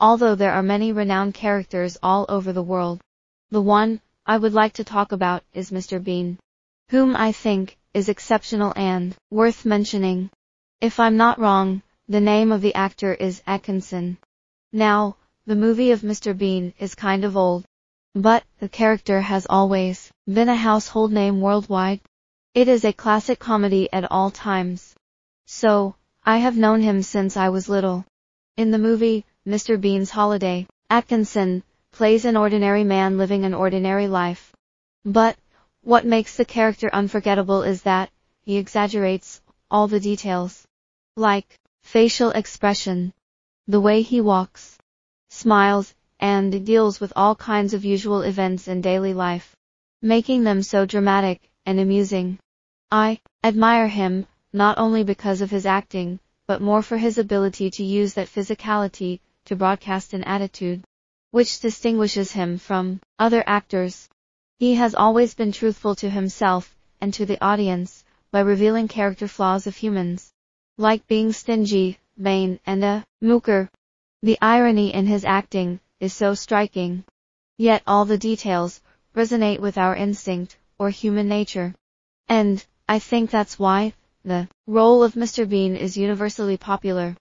although there are many renowned characters all over the world. The one I would like to talk about is Mr. Bean, whom I think is exceptional and worth mentioning. If I'm not wrong, the name of the actor is Atkinson. Now, the movie of Mr. Bean is kind of old, but the character has always been a household name worldwide. It is a classic comedy at all times. So, I have known him since I was little. In the movie, Mr. Bean's Holiday, Atkinson plays an ordinary man living an ordinary life. But, what makes the character unforgettable is that, he exaggerates all the details. Like, facial expression, the way he walks, smiles, and deals with all kinds of usual events in daily life, making them so dramatic and amusing. I admire him, not only because of his acting, but more for his ability to use that physicality to broadcast an attitude, which distinguishes him from other actors. He has always been truthful to himself and to the audience by revealing character flaws of humans, like being stingy, vain, and a mooker. The irony in his acting is so striking. Yet all the details resonate with our instinct or human nature. And I think that's why the role of Mr. Bean is universally popular.